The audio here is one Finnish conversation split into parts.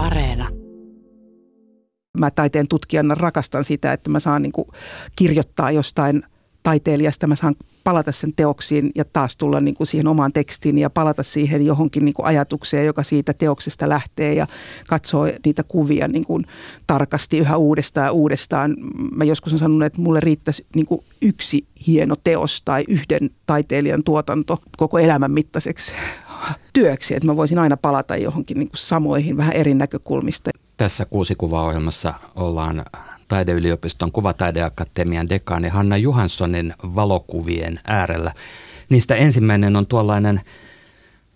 Areena. Mä taiteen tutkijana rakastan sitä, että mä saan niin kirjoittaa jostain taiteilijasta, mä saan palata sen teoksiin ja taas tulla niin kuin siihen omaan tekstiin ja palata siihen johonkin niin kuin ajatukseen, joka siitä teoksesta lähtee ja katsoo niitä kuvia niin kuin tarkasti yhä uudestaan ja uudestaan. Mä joskus on sanonut, että mulle riittäisi niin kuin yksi hieno teos tai yhden taiteilijan tuotanto koko elämän mittaiseksi työksi, että mä voisin aina palata johonkin niin kuin samoihin vähän eri näkökulmista. Tässä kuusi kuvaohjelmassa ollaan Taideyliopiston kuvataideakatemian dekaani Hanna Johanssonin valokuvien äärellä. Niistä ensimmäinen on tuollainen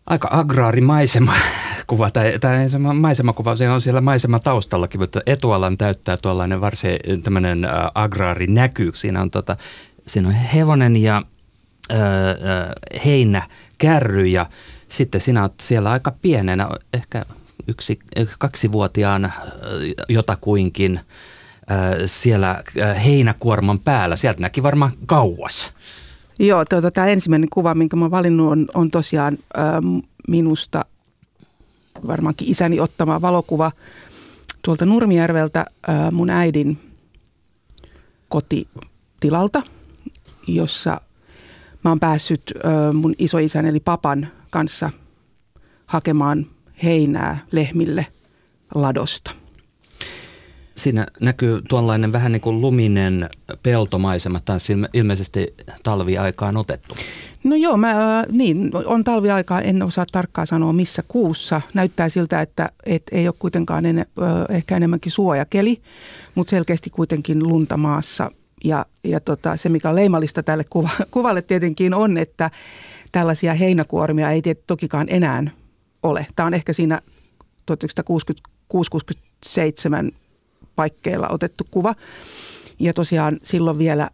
aika agraarimaisema kuva, tai, tai maisemakuva, se on siellä maisema taustallakin, mutta etualan täyttää tuollainen varsin tämmöinen agraarinäky. Siinä on, tota, siinä on hevonen ja ö, heinä, kärry ja sitten sinä olet siellä aika pienenä, ehkä yksi, kaksivuotiaana jotakuinkin – siellä heinäkuorman päällä. Sieltä näki varmaan kauas. Joo, tuota, tämä ensimmäinen kuva, minkä mä valinnut, on, on tosiaan ä, minusta varmaankin isäni ottama valokuva tuolta Nurmijärveltä ä, mun äidin kotitilalta, jossa mä oon päässyt ä, mun isoisän eli papan kanssa hakemaan heinää lehmille ladosta – Siinä näkyy tuollainen vähän niin kuin luminen peltomaisema, taas ilmeisesti talviaikaan otettu. No joo, mä, äh, niin, on talviaikaa, en osaa tarkkaan sanoa missä kuussa. Näyttää siltä, että et ei ole kuitenkaan en, äh, ehkä enemmänkin suojakeli, mutta selkeästi kuitenkin lunta maassa. Ja, ja tota, se, mikä on leimallista tälle kuva, kuvalle tietenkin on, että tällaisia heinäkuormia ei tokikaan enää ole. Tämä on ehkä siinä 1966-67 paikkeilla otettu kuva. Ja tosiaan silloin vielä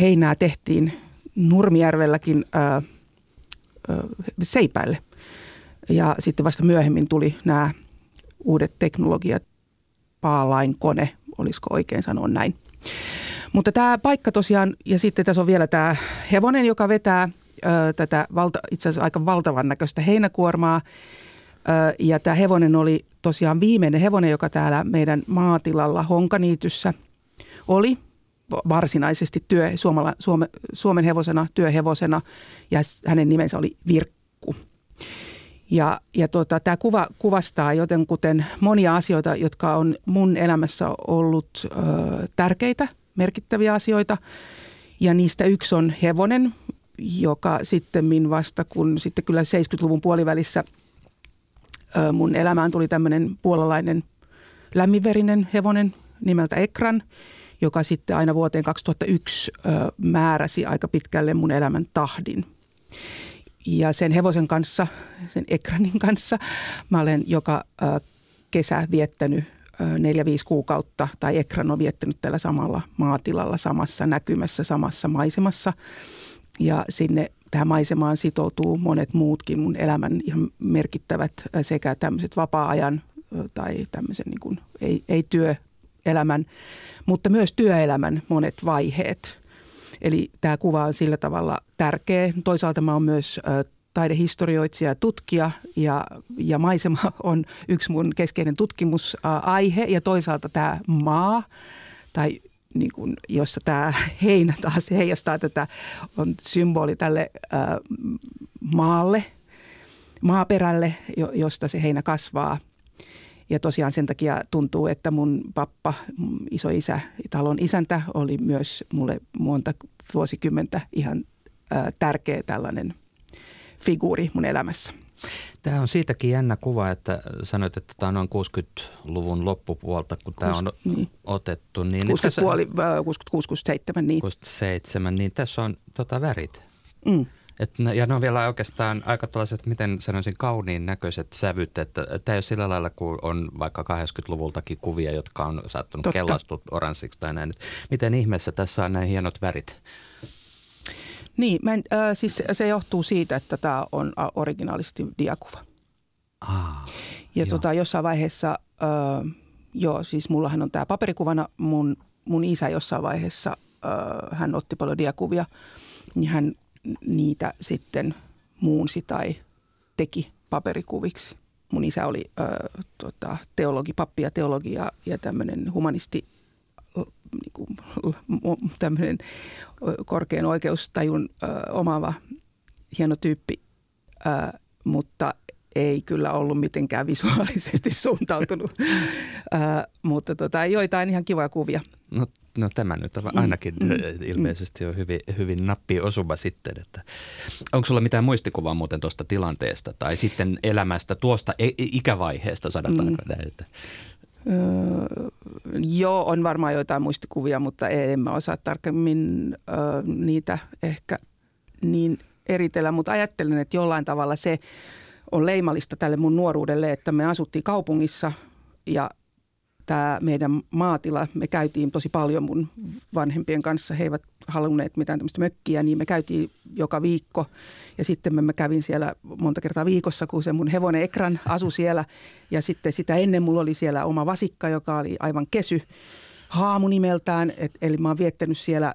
heinää tehtiin Nurmijärvelläkin ää, ää, seipäille. Ja sitten vasta myöhemmin tuli nämä uudet teknologiat, paalain kone, olisiko oikein sanoa näin. Mutta tämä paikka tosiaan, ja sitten tässä on vielä tämä hevonen, joka vetää ö, tätä valta, itse asiassa aika valtavan näköistä heinäkuormaa. Ö, ja tämä hevonen oli tosiaan viimeinen hevonen, joka täällä meidän maatilalla Honkaniityssä oli varsinaisesti työ, suomala, suome, Suomen hevosena, työhevosena ja hänen nimensä oli Virkku. Ja, ja tota, tämä kuva kuvastaa joten kuten monia asioita, jotka on mun elämässä ollut ö, tärkeitä, merkittäviä asioita. Ja niistä yksi on hevonen, joka sitten vasta kun sitten kyllä 70-luvun puolivälissä – mun elämään tuli tämmöinen puolalainen lämminverinen hevonen nimeltä Ekran, joka sitten aina vuoteen 2001 määräsi aika pitkälle mun elämän tahdin. Ja sen hevosen kanssa, sen Ekranin kanssa, mä olen joka kesä viettänyt neljä, viisi kuukautta, tai Ekran on viettänyt tällä samalla maatilalla, samassa näkymässä, samassa maisemassa. Ja sinne tähän maisemaan sitoutuu monet muutkin mun elämän ihan merkittävät sekä tämmöiset vapaa-ajan tai tämmöisen niin kuin, ei, ei työelämän, mutta myös työelämän monet vaiheet. Eli tämä kuva on sillä tavalla tärkeä. Toisaalta mä oon myös taidehistorioitsija ja tutkija ja, ja maisema on yksi mun keskeinen tutkimusaihe ja toisaalta tämä maa tai niin kuin, jossa tämä heinä taas heijastaa tätä, on symboli tälle ää, maalle, maaperälle, josta se heinä kasvaa. Ja tosiaan sen takia tuntuu, että mun pappa, mun isoisä, talon isäntä oli myös mulle monta vuosikymmentä ihan ää, tärkeä tällainen figuuri mun elämässä. Tämä on siitäkin jännä kuva, että sanoit, että tämä on noin 60-luvun loppupuolta, kun tämä on niin. otettu. Niin 60 puoli, 66, 67, niin. 67, niin tässä on tota, värit. Mm. Et, ja ne on vielä oikeastaan aika tällaiset, miten sanoisin, kauniin näköiset sävyt. Että tämä ei ole sillä lailla, kun on vaikka 80-luvultakin kuvia, jotka on saattanut kellastua oranssiksi tai näin. Miten ihmeessä tässä on näin hienot värit? Niin, mä en, äh, siis se johtuu siitä, että tämä on originaalisesti diakuva. Ah, ja tota, jossain vaiheessa, äh, joo, siis mullahan on tämä paperikuvana, mun, mun isä jossain vaiheessa, äh, hän otti paljon diakuvia, niin hän niitä sitten muunsi tai teki paperikuviksi. mun isä oli ö, tota, teologi, pappi ja teologi ja, ja tämmöinen humanisti, niin kuin, tämmöinen korkean oikeustajun ö, omaava hieno tyyppi, ö, mutta ei kyllä ollut mitenkään visuaalisesti suuntautunut, uh, mutta tota, joitain ihan kivoja kuvia. No, no tämä nyt on mm. ainakin mm. ilmeisesti on hyvin, hyvin nappi osuma sitten. Että onko sulla mitään muistikuvaa muuten tuosta tilanteesta tai sitten elämästä tuosta ikävaiheesta sanotaanko mm. näin? Öö, joo, on varmaan joitain muistikuvia, mutta en mä osaa tarkemmin öö, niitä ehkä niin eritellä, mutta ajattelen, että jollain tavalla se on leimallista tälle mun nuoruudelle, että me asuttiin kaupungissa ja tämä meidän maatila, me käytiin tosi paljon mun vanhempien kanssa, he eivät halunneet mitään tämmöistä mökkiä, niin me käytiin joka viikko. Ja sitten mä, kävin siellä monta kertaa viikossa, kun se mun hevonen Ekran asui siellä. Ja sitten sitä ennen mulla oli siellä oma vasikka, joka oli aivan kesy haamu nimeltään, et, eli mä oon viettänyt siellä,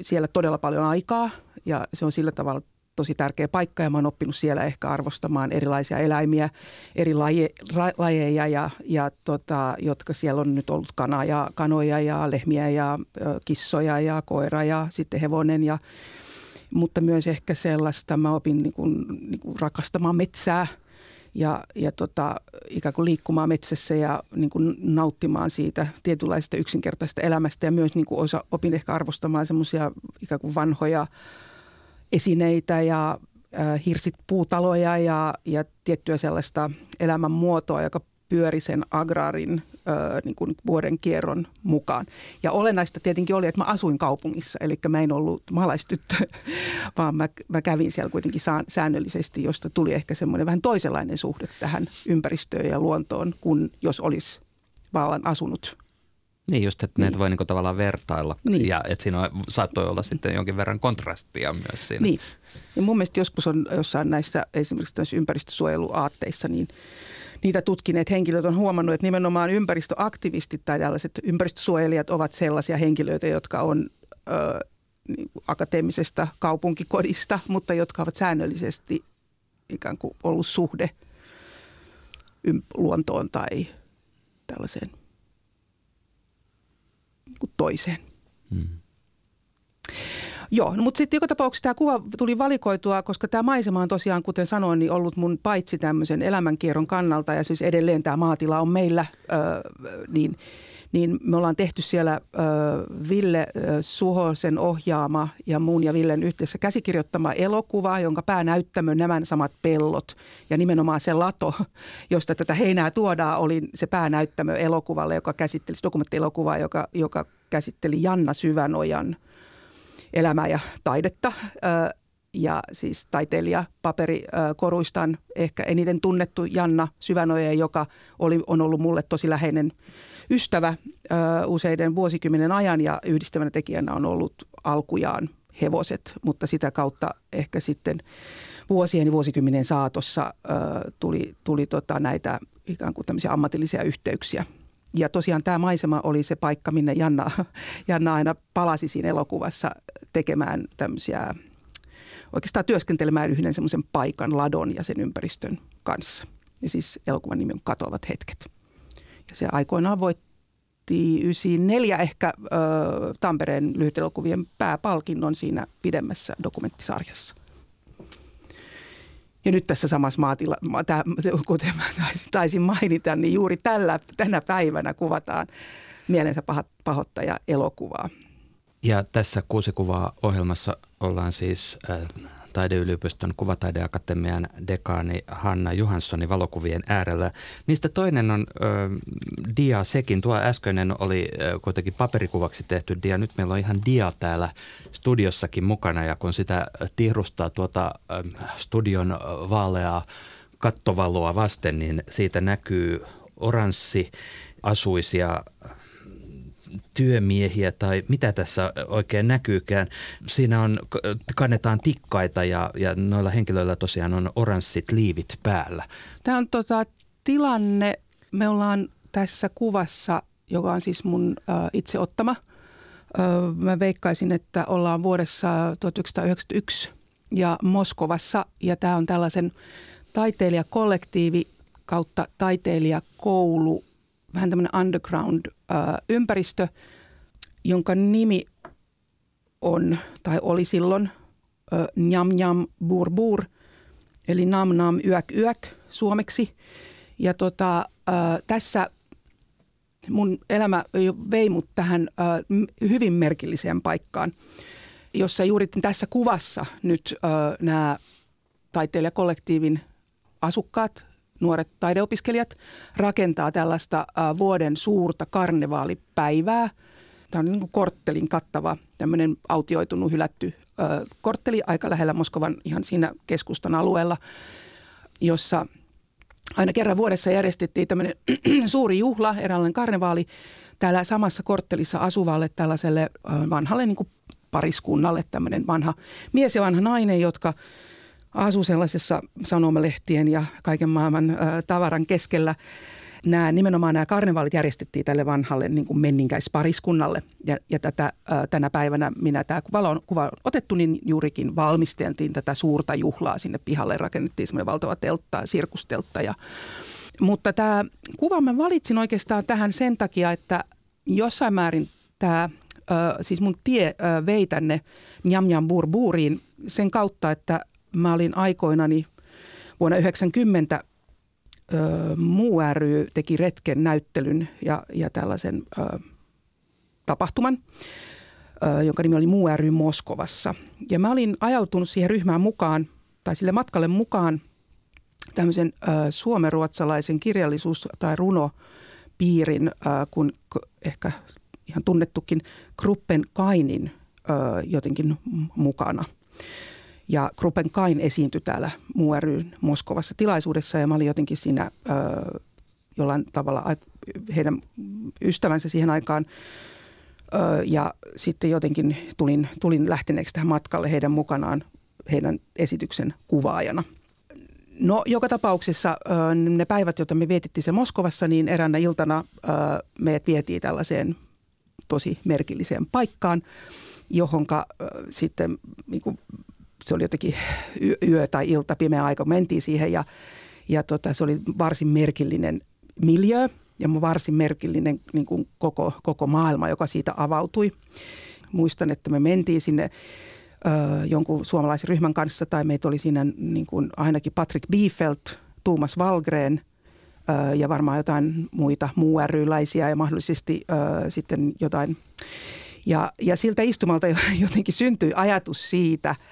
siellä todella paljon aikaa. Ja se on sillä tavalla tosi tärkeä paikka ja mä oon oppinut siellä ehkä arvostamaan erilaisia eläimiä, eri laje, ra, lajeja, ja, ja tota, jotka siellä on nyt ollut kana ja, kanoja ja lehmiä ja kissoja ja koira ja sitten hevonen ja mutta myös ehkä sellaista, mä opin niin kuin, niin kuin rakastamaan metsää ja, ja tota, ikään kuin liikkumaan metsässä ja niin kuin nauttimaan siitä tietynlaisesta yksinkertaisesta elämästä ja myös niin kuin osa, opin ehkä arvostamaan semmoisia ikään kuin vanhoja esineitä ja hirsit puutaloja ja, ja tiettyä sellaista elämänmuotoa, joka pyöri sen agraarin niin kuin vuoden kierron mukaan. Ja olennaista tietenkin oli, että mä asuin kaupungissa, eli mä en ollut maalaistyttö, vaan mä, mä kävin siellä kuitenkin saan, säännöllisesti, josta tuli ehkä semmoinen vähän toisenlainen suhde tähän ympäristöön ja luontoon, kuin jos olisi vallan asunut niin just, että niin. näitä voi niinku tavallaan vertailla niin. ja että siinä on, saattoi olla sitten jonkin verran kontrastia myös siinä. Niin. Ja mun mielestä joskus on jossain näissä esimerkiksi ympäristösuojeluaatteissa, niin niitä tutkineet henkilöt on huomannut, että nimenomaan ympäristöaktivistit tai tällaiset ympäristösuojelijat ovat sellaisia henkilöitä, jotka on ö, niin akateemisesta kaupunkikodista, mutta jotka ovat säännöllisesti ikään kuin ollut suhde luontoon tai tällaiseen kuin toiseen. Hmm. Joo, no, mutta sitten joka tapauksessa tämä kuva tuli valikoitua, koska tämä maisema on tosiaan, kuten sanoin, niin ollut mun paitsi tämmöisen elämänkierron kannalta ja siis edelleen tämä maatila on meillä, ö, niin, niin me ollaan tehty siellä Ville Suhosen ohjaama ja muun ja Villen yhteydessä käsikirjoittama elokuva, jonka päänäyttämö nämä samat pellot ja nimenomaan se lato, josta tätä heinää tuodaan, oli se päänäyttämö elokuvalle, joka käsitteli, dokumenttielokuvaa, joka, joka käsitteli Janna Syvänojan – elämää ja taidetta. Ja siis taiteilija paperikoruistaan ehkä eniten tunnettu Janna Syvänoja, joka oli, on ollut mulle tosi läheinen ystävä useiden vuosikymmenen ajan ja yhdistävänä tekijänä on ollut alkujaan hevoset, mutta sitä kautta ehkä sitten vuosien ja vuosikymmenen saatossa tuli, tuli tota näitä ikään kuin tämmöisiä ammatillisia yhteyksiä ja tosiaan tämä maisema oli se paikka, minne Janna, Janna aina palasi siinä elokuvassa tekemään tämmöisiä, oikeastaan työskentelemään yhden semmoisen paikan, ladon ja sen ympäristön kanssa. Ja siis elokuvan nimi on Katoavat hetket. Se aikoinaan voitti 94 ehkä ö, Tampereen lyhytelokuvien pääpalkinnon siinä pidemmässä dokumenttisarjassa. Ja nyt tässä samassa maatila, kuten mä taisin mainita, niin juuri tällä, tänä päivänä kuvataan mielensä pahoittaja elokuvaa. Ja tässä kuusi kuvaa ohjelmassa ollaan siis äh, Taideyliopiston kuvataideakatemian dekaani Hanna Johanssonin valokuvien äärellä. Niistä toinen on ö, dia sekin. Tuo äskeinen oli ö, kuitenkin paperikuvaksi tehty dia. Nyt meillä on ihan dia täällä studiossakin mukana ja kun sitä tihrustaa tuota ö, studion vaaleaa kattovaloa vasten, niin siitä näkyy oranssi asuisia työmiehiä tai mitä tässä oikein näkyykään. Siinä on, kannetaan tikkaita ja, ja noilla henkilöillä tosiaan on oranssit liivit päällä. Tämä on tota, tilanne, me ollaan tässä kuvassa, joka on siis mun äh, itse ottama. Äh, mä veikkaisin, että ollaan vuodessa 1991 ja Moskovassa ja tämä on tällaisen taiteilijakollektiivi kautta taiteilijakoulu, vähän tämmöinen underground-ympäristö, jonka nimi on tai oli silloin Njam Njam Bur Bur, eli Nam Nam Yök Yök suomeksi. Ja tota, tässä mun elämä vei mut tähän hyvin merkilliseen paikkaan, jossa juuri tässä kuvassa nyt nämä taiteilijakollektiivin asukkaat, nuoret taideopiskelijat rakentaa tällaista vuoden suurta karnevaalipäivää. Tämä on niin kuin korttelin kattava, tämmöinen autioitunut, hylätty kortteli aika lähellä Moskovan ihan siinä keskustan alueella, jossa aina kerran vuodessa järjestettiin tämmöinen suuri juhla, eräänlainen karnevaali täällä samassa korttelissa asuvalle tällaiselle vanhalle niin kuin pariskunnalle, tämmöinen vanha mies ja vanha nainen, jotka – asui sellaisessa sanomalehtien ja kaiken maailman tavaran keskellä. Nämä, nimenomaan nämä karnevaalit järjestettiin tälle vanhalle niin kuin menninkäispariskunnalle. Ja, ja tätä, tänä päivänä minä tämä kuva on, kuva on otettu, niin juurikin valmisteltiin tätä suurta juhlaa sinne pihalle. Rakennettiin semmoinen valtava teltta, sirkusteltta. Ja, mutta tämä kuva mä valitsin oikeastaan tähän sen takia, että jossain määrin tämä, siis mun tie vei tänne Njam Njam Burburiin sen kautta, että mä olin aikoinani vuonna 1990 Muu ry teki retken näyttelyn ja, ja tällaisen ö, tapahtuman, ö, jonka nimi oli Muu ry Moskovassa. Ja mä olin ajautunut siihen ryhmään mukaan, tai sille matkalle mukaan, tämmöisen ö, suomeruotsalaisen kirjallisuus- tai runopiirin, ö, kun ehkä ihan tunnettukin Kruppen Kainin ö, jotenkin mukana – ja Gruppen Kain esiintyi täällä MURYn Moskovassa tilaisuudessa ja mä olin jotenkin siinä ö, jollain tavalla heidän ystävänsä siihen aikaan. Ö, ja sitten jotenkin tulin, tulin lähteneeksi tähän matkalle heidän mukanaan heidän esityksen kuvaajana. No joka tapauksessa ö, ne päivät, joita me vietittiin se Moskovassa, niin eräänä iltana ö, meidät vietiin tällaiseen tosi merkilliseen paikkaan, johonka ö, sitten niin kuin se oli jotenkin yö tai ilta, pimeä aika, mentiin siihen ja, ja tota, se oli varsin merkillinen miljö ja varsin merkillinen niin kuin koko, koko maailma, joka siitä avautui. Muistan, että me mentiin sinne ö, jonkun suomalaisen ryhmän kanssa tai meitä oli siinä niin kuin ainakin Patrick Biefeld, Tuumas Valgren ja varmaan jotain muita muu läisiä ja mahdollisesti ö, sitten jotain. Ja, ja siltä istumalta jotenkin syntyi ajatus siitä –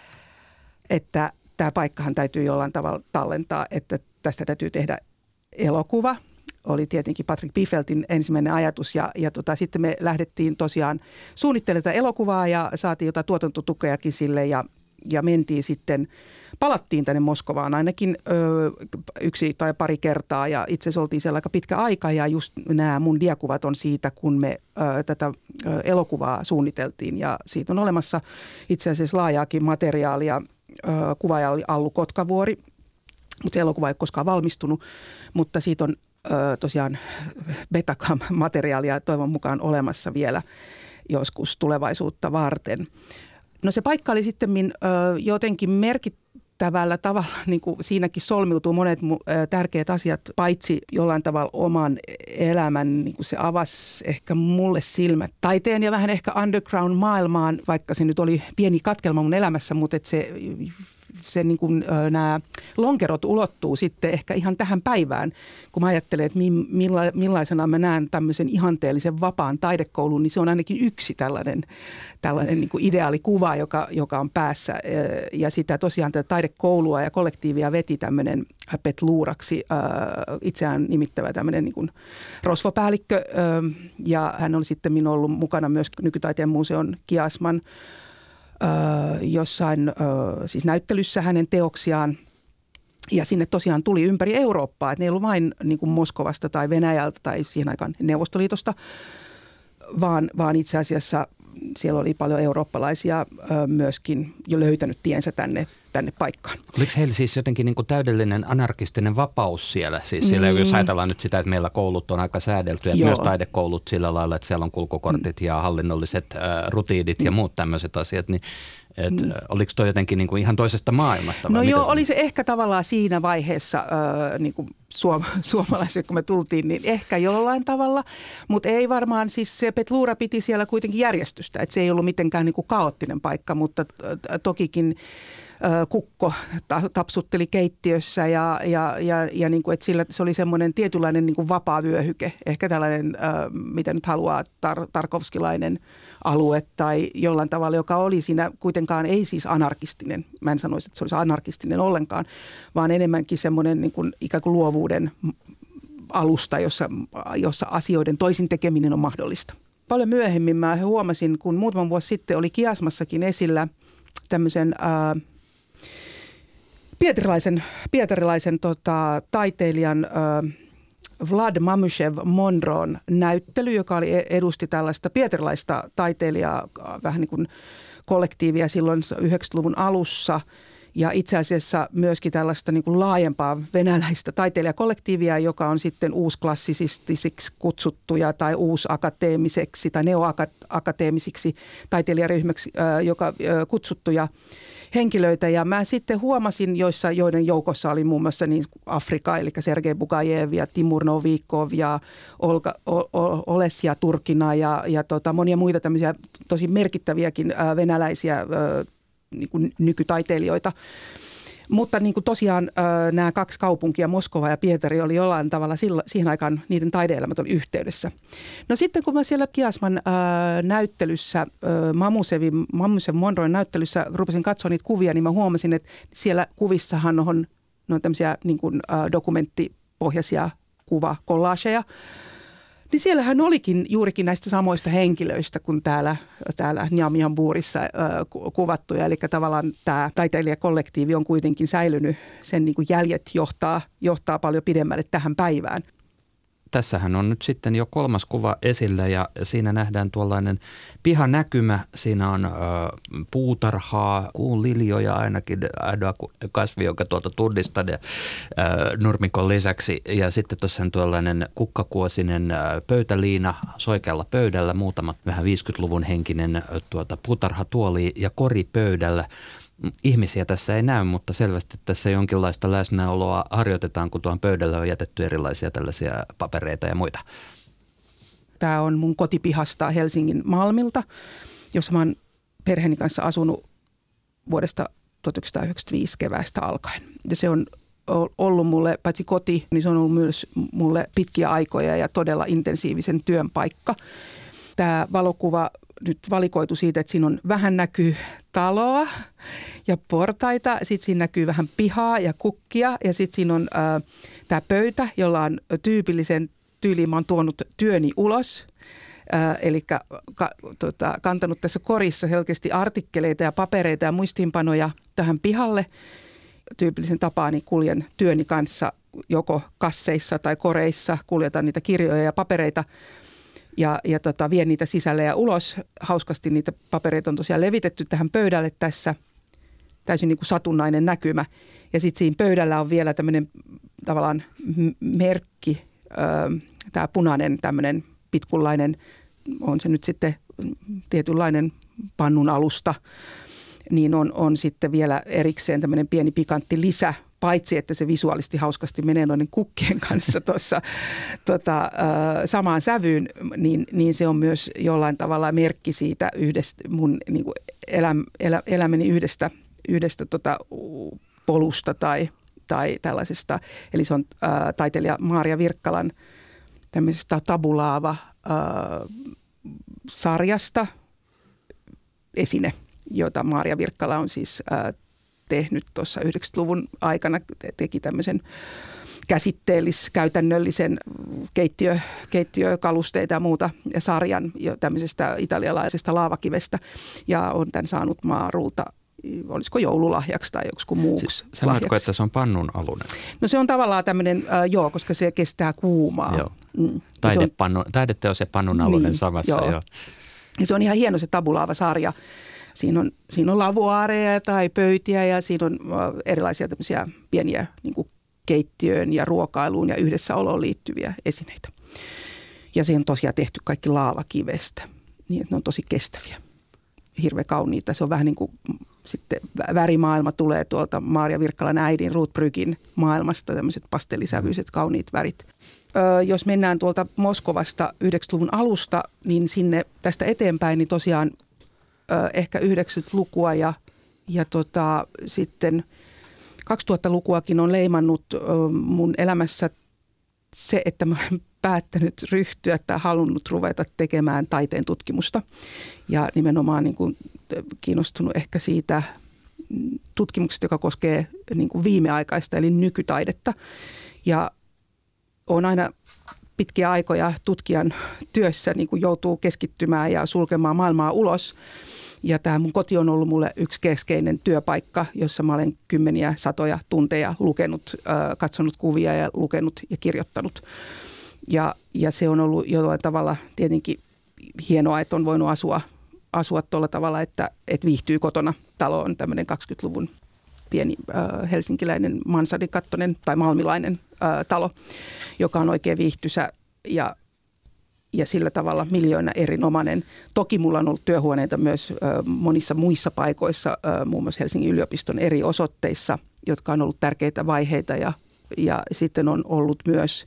että tämä paikkahan täytyy jollain tavalla tallentaa, että tästä täytyy tehdä elokuva. Oli tietenkin Patrick Biffeltin ensimmäinen ajatus ja, ja tota, sitten me lähdettiin tosiaan suunnittelemaan elokuvaa ja saatiin jotain tuotantotukeakin sille ja, ja mentiin sitten, palattiin tänne Moskovaan ainakin ö, yksi tai pari kertaa ja itse asiassa oltiin siellä aika pitkä aika ja just nämä mun diakuvat on siitä, kun me ö, tätä ö, elokuvaa suunniteltiin ja siitä on olemassa itse asiassa laajaakin materiaalia – kuvaaja oli Allu Kotkavuori, mutta se elokuva ei ole koskaan valmistunut, mutta siitä on tosiaan Betacam-materiaalia toivon mukaan olemassa vielä joskus tulevaisuutta varten. No se paikka oli sitten jotenkin merkittävällä tavalla, niin kuin siinäkin solmiutuu monet tärkeät asiat, paitsi jollain tavalla oman elämän, niin kuin se avasi ehkä mulle silmät taiteen ja vähän ehkä underground-maailmaan, vaikka se nyt oli pieni katkelma mun elämässä, mutta että se se niin kuin, nämä lonkerot ulottuu sitten ehkä ihan tähän päivään. Kun mä ajattelen, että milla, millaisena mä näen tämmöisen ihanteellisen vapaan taidekoulun, niin se on ainakin yksi tällainen, tällainen niin kuin ideaalikuva, joka, joka on päässä. Ja sitä tosiaan tätä taidekoulua ja kollektiivia veti tämmöinen Pet Luuraksi itseään nimittävä tämmöinen niin kuin rosvopäällikkö. Ja hän on sitten ollut mukana myös Nykytaiteen museon Kiasman jossain siis näyttelyssä hänen teoksiaan. Ja sinne tosiaan tuli ympäri Eurooppaa, että ne ei ollut vain niin kuin Moskovasta tai Venäjältä tai siihen aikaan Neuvostoliitosta, vaan, vaan itse asiassa siellä oli paljon eurooppalaisia myöskin jo löytänyt tiensä tänne, tänne paikkaan. Oliko heillä siis jotenkin niin kuin täydellinen anarkistinen vapaus siellä? Siis siellä, mm. jos ajatellaan nyt sitä, että meillä koulut on aika säädelty ja myös taidekoulut sillä lailla, että siellä on kulkukortit mm. ja hallinnolliset äh, rutiinit mm. ja muut tämmöiset asiat, niin Et, mm. Oliko toi jotenkin niin kuin ihan toisesta maailmasta? No joo, oli se ehkä tavallaan siinä vaiheessa äh, niin kuin suom- suomalaiset, kun me tultiin, niin ehkä jollain tavalla. Mutta ei varmaan, siis se Petluura piti siellä kuitenkin järjestystä. Että se ei ollut mitenkään niin kuin kaoottinen paikka, mutta tokikin kukko tapsutteli keittiössä ja, ja, ja, ja niin kuin, että sillä se oli semmoinen tietynlainen niin kuin vapaa vyöhyke, ehkä tällainen, mitä nyt haluaa, tar, tarkovskilainen alue tai jollain tavalla, joka oli siinä kuitenkaan ei siis anarkistinen. Mä en sanoisi, että se olisi anarkistinen ollenkaan, vaan enemmänkin semmoinen niin kuin, ikään kuin luovuuden alusta, jossa, jossa asioiden toisin tekeminen on mahdollista. Paljon myöhemmin mä huomasin, kun muutaman vuosi sitten oli Kiasmassakin esillä tämmöisen ää, pietarilaisen, pietarilaisen tota, taiteilijan ää, Vlad Mamushev Monroon näyttely, joka oli, e-, edusti tällaista pietarilaista taiteilijaa, vähän niin kuin kollektiivia silloin 90-luvun alussa – ja itse asiassa myöskin tällaista niin kuin laajempaa venäläistä taiteilijakollektiivia, joka on sitten uusklassisistisiksi kutsuttuja tai uusakateemiseksi tai neoakateemisiksi taiteilijaryhmäksi, joka kutsuttuja henkilöitä. Ja mä sitten huomasin, joissa, joiden joukossa oli muun muassa niin Afrika, eli Sergei Bugajev ja Timur Novikov ja Olga, o, Olesia Turkina ja, ja tota, monia muita tämmöisiä tosi merkittäviäkin venäläisiä niin kuin nykytaiteilijoita. Mutta niin kuin tosiaan nämä kaksi kaupunkia, Moskova ja Pietari, oli jollain tavalla siihen aikaan niiden taideelämät oli yhteydessä. No sitten kun mä siellä Kiasman näyttelyssä, Mamusevin, Mamusev Monroen näyttelyssä rupesin katsoa niitä kuvia, niin mä huomasin, että siellä kuvissahan on, on tämmöisiä niin kuin, dokumenttipohjaisia kuvakollageja, niin siellähän olikin juurikin näistä samoista henkilöistä kuin täällä, täällä Njamianbuurissa äh, kuvattuja. Eli tavallaan tämä taiteilijakollektiivi on kuitenkin säilynyt, sen niin kuin jäljet johtaa, johtaa paljon pidemmälle tähän päivään tässähän on nyt sitten jo kolmas kuva esillä ja siinä nähdään tuollainen pihanäkymä. Siinä on ö, puutarhaa, kuun liljoja ainakin, ainoa kasvi, joka tuolta tunnistan ja, ö, nurmikon lisäksi. Ja sitten tuossa on tuollainen kukkakuosinen ö, pöytäliina soikealla pöydällä, muutama vähän 50-luvun henkinen ö, tuota, puutarhatuoli ja kori pöydällä ihmisiä tässä ei näy, mutta selvästi tässä jonkinlaista läsnäoloa harjoitetaan, kun tuohon pöydälle on jätetty erilaisia tällaisia papereita ja muita. Tämä on mun kotipihasta Helsingin Malmilta, jossa mä oon perheeni kanssa asunut vuodesta 1995 keväästä alkaen. Ja se on ollut mulle, paitsi koti, niin se on ollut myös mulle pitkiä aikoja ja todella intensiivisen työn paikka. Tämä valokuva nyt valikoitu siitä, että siinä on vähän näkyy taloa ja portaita, sitten siinä näkyy vähän pihaa ja kukkia ja sitten siinä on äh, tämä pöytä, jolla on tyypillisen tyyliin mä oon tuonut työni ulos. Äh, eli ka, tota, kantanut tässä korissa selkeästi artikkeleita ja papereita ja muistiinpanoja tähän pihalle. Tyypillisen tapaani kuljen työni kanssa joko kasseissa tai koreissa, kuljetan niitä kirjoja ja papereita – ja, ja tota, vien niitä sisälle ja ulos. Hauskasti niitä papereita on tosiaan levitetty tähän pöydälle tässä. Täysin niin kuin satunnainen näkymä. Ja sitten siinä pöydällä on vielä tämmöinen tavallaan merkki, tämä punainen tämmöinen pitkullainen, on se nyt sitten tietynlainen pannun alusta, niin on, on sitten vielä erikseen tämmöinen pieni pikantti lisä paitsi että se visuaalisesti hauskasti menee noiden kukkien kanssa tuossa tota, samaan sävyyn, niin, niin se on myös jollain tavalla merkki siitä yhdestä mun niin kuin eläm, elä, elämäni yhdestä, yhdestä tota, polusta tai, tai tällaisesta. Eli se on ää, taiteilija Maaria Virkkalan tämmöisestä tabulaava ää, sarjasta esine, jota Maaria Virkkala on siis ää, tehnyt tuossa 90-luvun aikana, teki tämmöisen käsitteellis, käytännöllisen keittiö, keittiökalusteita ja muuta ja sarjan jo tämmöisestä italialaisesta laavakivestä ja on tämän saanut Maarulta olisiko joululahjaksi tai joku muuksi Sanoitko, että se on pannun alunen? No se on tavallaan tämmöinen, äh, joo, koska se kestää kuumaa. Joo. Mm. Taidepannu, taideteos ja pannun alunen niin, samassa, joo. joo. Ja se on ihan hieno se tabulaava-sarja. Siinä on, siinä on lavuaareja tai pöytiä ja siinä on erilaisia tämmöisiä pieniä niin kuin keittiöön ja ruokailuun ja yhdessäoloon liittyviä esineitä. Ja se on tosiaan tehty kaikki laavakivestä, niin että ne on tosi kestäviä. hirveän kauniita. Se on vähän niin kuin sitten värimaailma tulee tuolta Maaria Virkkalan äidin Ruth Brygin maailmasta, tämmöiset pastellisävyiset kauniit värit. Öö, jos mennään tuolta Moskovasta 90-luvun alusta, niin sinne tästä eteenpäin, niin tosiaan ehkä 90-lukua ja, ja tota, sitten 2000-lukuakin on leimannut mun elämässä se, että mä olen päättänyt ryhtyä tai halunnut ruveta tekemään taiteen tutkimusta. Ja nimenomaan niin kuin kiinnostunut ehkä siitä tutkimuksesta, joka koskee niin kuin viimeaikaista eli nykytaidetta. Ja on aina pitkiä aikoja tutkijan työssä niin kuin joutuu keskittymään ja sulkemaan maailmaa ulos. Ja tämä mun koti on ollut mulle yksi keskeinen työpaikka, jossa mä olen kymmeniä, satoja tunteja lukenut, katsonut kuvia ja lukenut ja kirjoittanut. Ja, ja se on ollut jollain tavalla tietenkin hienoa, että on voinut asua asua tuolla tavalla, että, että viihtyy kotona. Talo on tämmöinen 20-luvun pieni äh, helsinkiläinen mansardikattonen tai malmilainen äh, talo, joka on oikein viihtysä ja, ja sillä tavalla miljoona erinomainen. Toki mulla on ollut työhuoneita myös äh, monissa muissa paikoissa, äh, muun muassa Helsingin yliopiston eri osoitteissa, jotka on ollut tärkeitä vaiheita ja, ja sitten on ollut myös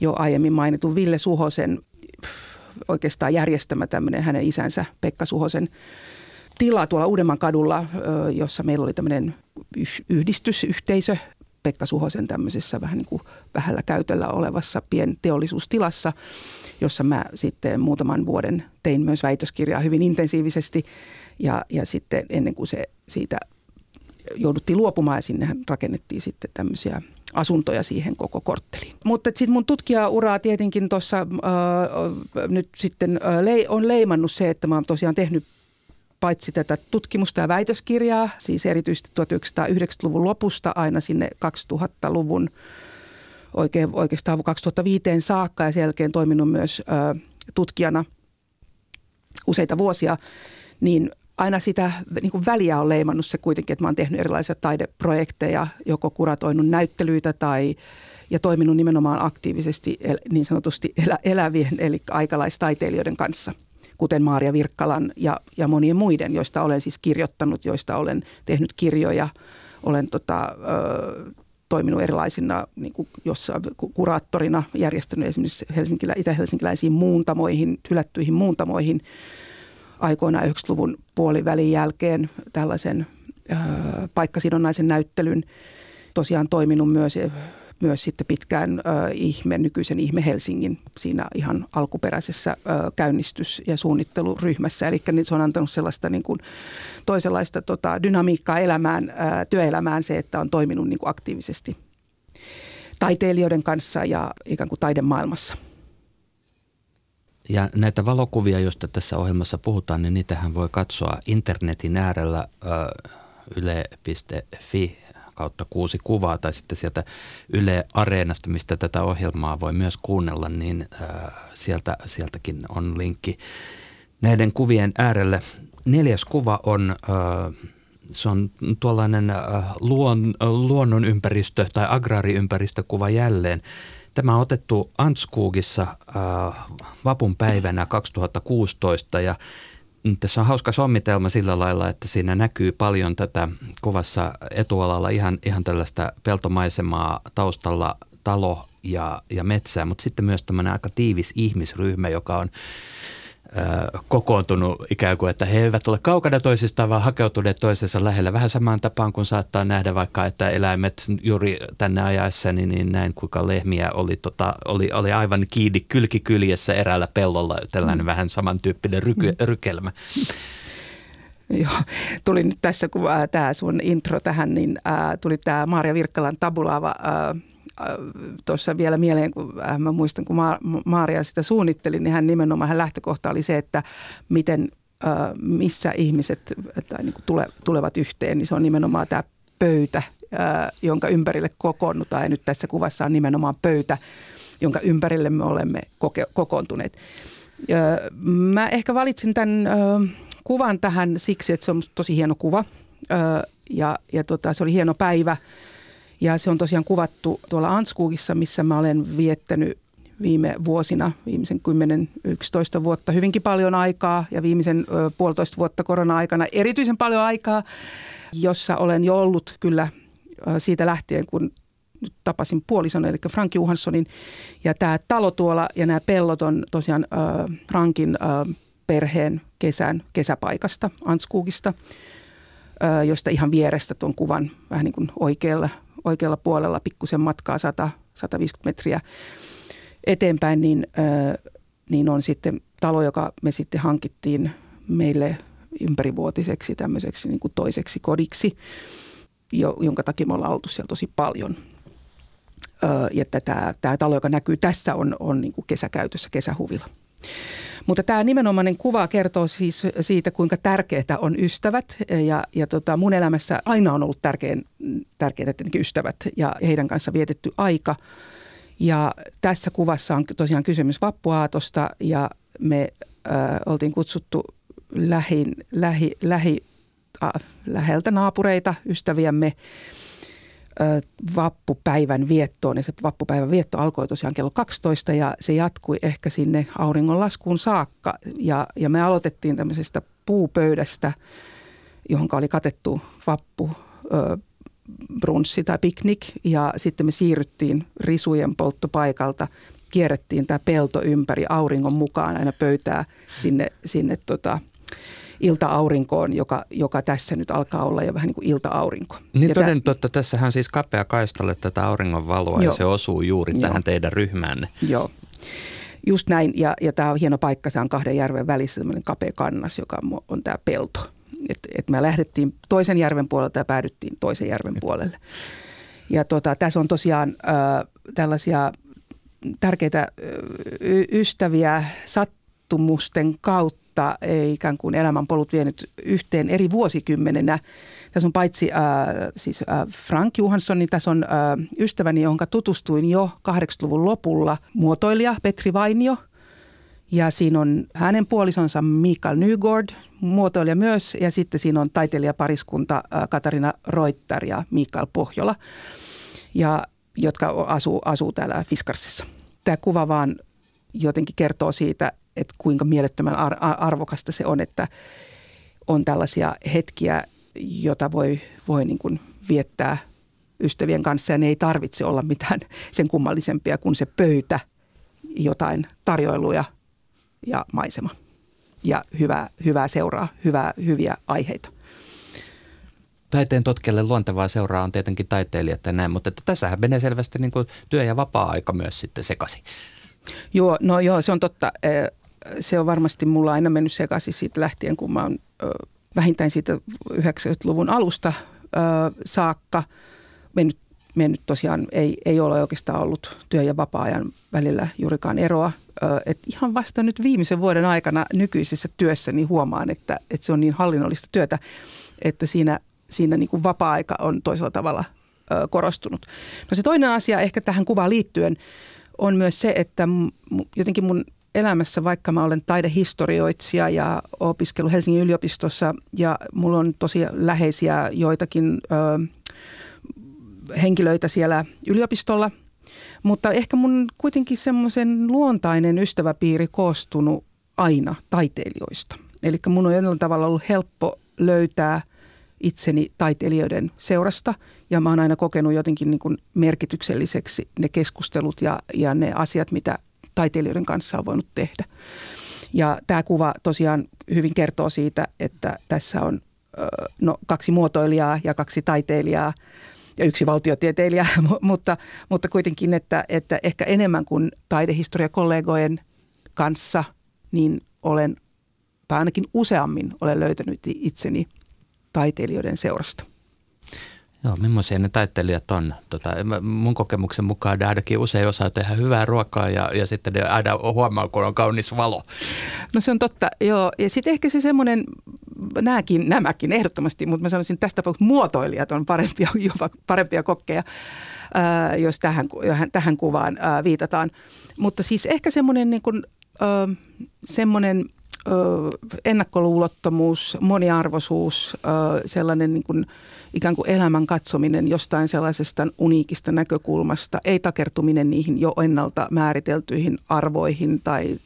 jo aiemmin mainitun Ville Suhosen oikeastaan järjestämä tämmöinen hänen isänsä Pekka Suhosen tila tuolla Uudemman kadulla, jossa meillä oli tämmöinen yhdistysyhteisö Pekka Suhosen tämmöisessä vähän niin kuin vähällä käytöllä olevassa pienteollisuustilassa, jossa mä sitten muutaman vuoden tein myös väitöskirjaa hyvin intensiivisesti ja, ja sitten ennen kuin se siitä jouduttiin luopumaan ja sinnehän rakennettiin sitten tämmöisiä asuntoja siihen koko kortteliin. Mutta sitten mun tutkijauraa tietenkin tuossa äh, nyt sitten äh, on leimannut se, että mä oon tosiaan tehnyt paitsi tätä tutkimusta ja väitöskirjaa, siis erityisesti 1990-luvun lopusta aina sinne 2000-luvun oikein, oikeastaan 2005 saakka ja sen jälkeen toiminut myös ö, tutkijana useita vuosia, niin aina sitä niin kuin väliä on leimannut se kuitenkin, että mä oon tehnyt erilaisia taideprojekteja, joko kuratoinut näyttelyitä tai ja toiminut nimenomaan aktiivisesti niin sanotusti elä, elävien eli aikalaistaiteilijoiden kanssa, kuten Maaria Virkkalan ja, ja monien muiden, joista olen siis kirjoittanut, joista olen tehnyt kirjoja, olen tota, ö, toiminut erilaisina niin kuin jossa kuraattorina, järjestänyt esimerkiksi Helsinkilä, itä-helsinkiläisiin muuntamoihin, hylättyihin muuntamoihin – aikoina 90-luvun puolivälin jälkeen tällaisen ö, paikkasidonnaisen näyttelyn. Tosiaan toiminut myös, myös sitten pitkään ö, ihme, nykyisen Ihme Helsingin siinä ihan alkuperäisessä ö, käynnistys- ja suunnitteluryhmässä. Eli niin se on antanut sellaista niin kuin toisenlaista tota, dynamiikkaa elämään, ö, työelämään se, että on toiminut niin kuin aktiivisesti taiteilijoiden kanssa ja ikään kuin taidemaailmassa. Ja näitä valokuvia, joista tässä ohjelmassa puhutaan, niin niitähän voi katsoa internetin äärellä yle.fi kautta kuusi kuvaa tai sitten sieltä Yle Areenasta, mistä tätä ohjelmaa voi myös kuunnella, niin sieltä, sieltäkin on linkki näiden kuvien äärelle. Neljäs kuva on, se on tuollainen luon, luonnonympäristö tai agraariympäristökuva jälleen – Tämä on otettu Antskugissa äh, vapun päivänä 2016 ja tässä on hauska sommitelma sillä lailla, että siinä näkyy paljon tätä kovassa etualalla ihan, ihan tällaista peltomaisemaa taustalla talo ja, ja metsää, mutta sitten myös tämmöinen aika tiivis ihmisryhmä, joka on kokoontunut ikään kuin, että he eivät ole kaukana toisistaan, vaan hakeutuneet toisensa lähellä. Vähän samaan tapaan kuin saattaa nähdä vaikka, että eläimet juuri tänne ajaessa, niin, niin näin kuinka lehmiä oli, tota, oli, oli aivan kiinni kylkikyljessä eräällä pellolla, tällainen mm. vähän samantyyppinen ryky, mm. rykelmä. Joo, tuli nyt tässä, kun tämä sun intro tähän, niin ää, tuli tämä Maria Virkkalan tabulaava ää, tuossa vielä mieleen, kun äh, mä muistan, kun Maaria sitä suunnitteli, niin hän nimenomaan hän lähtökohta oli se, että miten, äh, missä ihmiset tai niin tule, tulevat yhteen, niin se on nimenomaan tämä pöytä, äh, jonka ympärille kokoonnutaan. Ja nyt tässä kuvassa on nimenomaan pöytä, jonka ympärille me olemme koke, kokoontuneet. Mä ehkä valitsin tämän kuvan tähän siksi, että se on tosi hieno kuva ja, ja tota, se oli hieno päivä – ja se on tosiaan kuvattu tuolla Anskugissa, missä mä olen viettänyt viime vuosina, viimeisen 10-11 vuotta hyvinkin paljon aikaa ja viimeisen puolitoista vuotta korona-aikana erityisen paljon aikaa, jossa olen jo ollut kyllä siitä lähtien, kun tapasin puolison, eli Frank Johanssonin. Ja tämä talo tuolla ja nämä pellot on tosiaan Frankin perheen kesän kesäpaikasta, Anskugista, josta ihan vierestä tuon kuvan vähän niin kuin oikealla, oikealla puolella pikkusen matkaa 100, 150 metriä eteenpäin, niin, niin on sitten talo, joka me sitten hankittiin meille ympärivuotiseksi tämmöiseksi niin kuin toiseksi kodiksi, jonka takia me ollaan oltu siellä tosi paljon – ja tämä, tämä talo, joka näkyy tässä, on, on niin kuin kesäkäytössä, kesähuvilla. Mutta tämä nimenomainen kuva kertoo siis siitä, kuinka tärkeää on ystävät. Ja, ja tota, mun elämässä aina on ollut tärkein, tärkeää tietenkin ystävät ja heidän kanssa vietetty aika. Ja tässä kuvassa on tosiaan kysymys vappuaatosta ja me äh, oltiin kutsuttu lähin, lähi, lähi, äh, läheltä naapureita, ystäviämme – vappupäivän viettoon. Ja se vappupäivän vietto alkoi tosiaan kello 12 ja se jatkui ehkä sinne auringonlaskuun saakka. Ja, ja me aloitettiin tämmöisestä puupöydästä, johon oli katettu vappu ö, brunssi tai piknik ja sitten me siirryttiin risujen polttopaikalta, kierrettiin tämä pelto ympäri auringon mukaan aina pöytää sinne, sinne tota, ilta-aurinkoon, joka, joka tässä nyt alkaa olla jo vähän niin kuin ilta-aurinko. Niin ja toden totta, tässähän siis kapea kaistalle tätä auringon valoa ja se osuu juuri Joo. tähän teidän ryhmäänne. Joo. Just näin, ja, ja tämä on hieno paikka, se on kahden järven välissä tämmöinen kapea kannas, joka on tämä pelto. Et, et me lähdettiin toisen järven puolelta ja päädyttiin toisen järven puolelle. Ja tota, tässä on tosiaan äh, tällaisia tärkeitä y- ystäviä sattumusten kautta ei ikään kuin elämänpolut vienyt yhteen eri vuosikymmenenä. Tässä on paitsi äh, siis äh, Frank Johansson, niin tässä on äh, ystäväni, jonka tutustuin jo 80-luvun lopulla, muotoilija Petri Vainio. Ja siinä on hänen puolisonsa Mikael Nygård, muotoilija myös, ja sitten siinä on taiteilijapariskunta äh, Katarina Reuter ja Mikael Pohjola, ja, jotka asuu, asuu täällä Fiskarsissa. Tämä kuva vaan jotenkin kertoo siitä, että kuinka mielettömän arvokasta se on, että on tällaisia hetkiä, jota voi, voi niin kuin viettää ystävien kanssa ja ne ei tarvitse olla mitään sen kummallisempia kuin se pöytä, jotain tarjoiluja ja maisema ja hyvää, hyvää seuraa, hyvää, hyviä aiheita. Taiteen totkelle luontevaa seuraa on tietenkin taiteilijat ja näin, mutta että tässähän menee selvästi niin kuin työ- ja vapaa-aika myös sitten sekaisin. Joo, no joo, se on totta se on varmasti mulla aina mennyt sekaisin siitä lähtien, kun mä oon vähintään siitä 90-luvun alusta saakka mennyt, mennyt tosiaan, ei, ei ole oikeastaan ollut työ- ja vapaa-ajan välillä juurikaan eroa. Et ihan vasta nyt viimeisen vuoden aikana nykyisessä työssäni huomaan, että, että se on niin hallinnollista työtä, että siinä, siinä niin kuin vapaa-aika on toisella tavalla korostunut. No se toinen asia ehkä tähän kuvaan liittyen on myös se, että jotenkin mun elämässä, vaikka mä olen taidehistorioitsija ja opiskelu Helsingin yliopistossa ja mulla on tosi läheisiä joitakin ö, henkilöitä siellä yliopistolla, mutta ehkä mun kuitenkin semmoisen luontainen ystäväpiiri koostunut aina taiteilijoista. Eli mun on jollain tavalla ollut helppo löytää itseni taiteilijoiden seurasta ja mä oon aina kokenut jotenkin niin kuin merkitykselliseksi ne keskustelut ja, ja ne asiat, mitä taiteilijoiden kanssa on voinut tehdä. Ja tämä kuva tosiaan hyvin kertoo siitä, että tässä on no, kaksi muotoilijaa ja kaksi taiteilijaa ja yksi valtiotieteilijä, mutta, mutta kuitenkin, että, että ehkä enemmän kuin taidehistoriakollegojen kanssa, niin olen, tai ainakin useammin olen löytänyt itseni taiteilijoiden seurasta. Joo, millaisia ne taiteilijat on? Tota, mun kokemuksen mukaan ne ainakin usein osaa tehdä hyvää ruokaa ja, ja sitten ne aina huomaa, kun on kaunis valo. No se on totta, joo. Ja sitten ehkä se semmoinen, nämäkin, nämäkin ehdottomasti, mutta mä sanoisin tästä tapauksessa muotoilijat on parempia, jopa parempia kokkeja, ää, jos tähän, tähän kuvaan ää, viitataan. Mutta siis ehkä semmoinen niin kuin, ää, semmoinen ennakkoluulottomuus, moniarvoisuus, sellainen niin kuin ikään kuin elämän katsominen jostain sellaisesta uniikista näkökulmasta, ei takertuminen niihin jo ennalta määriteltyihin arvoihin tai